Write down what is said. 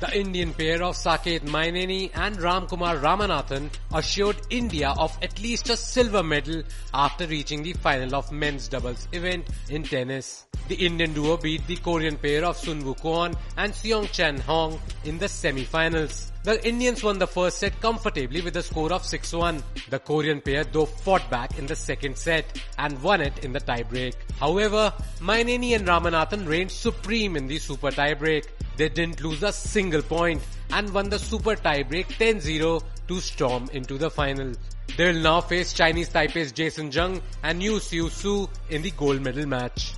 The Indian pair of Saketh Myneni and Ramkumar Ramanathan assured India of at least a silver medal after reaching the final of men's doubles event in tennis. The Indian duo beat the Korean pair of Sun Kwon and Seongchan Hong in the semi-finals. The Indians won the first set comfortably with a score of 6-1. The Korean pair though fought back in the second set and won it in the tiebreak. However, Myneni and Ramanathan reigned supreme in the super tiebreak. They didn't lose a single point and won the super tiebreak 10-0 to storm into the final. They'll now face Chinese Taipei's Jason Jung and Yu-hsiou Tsu in the gold medal match.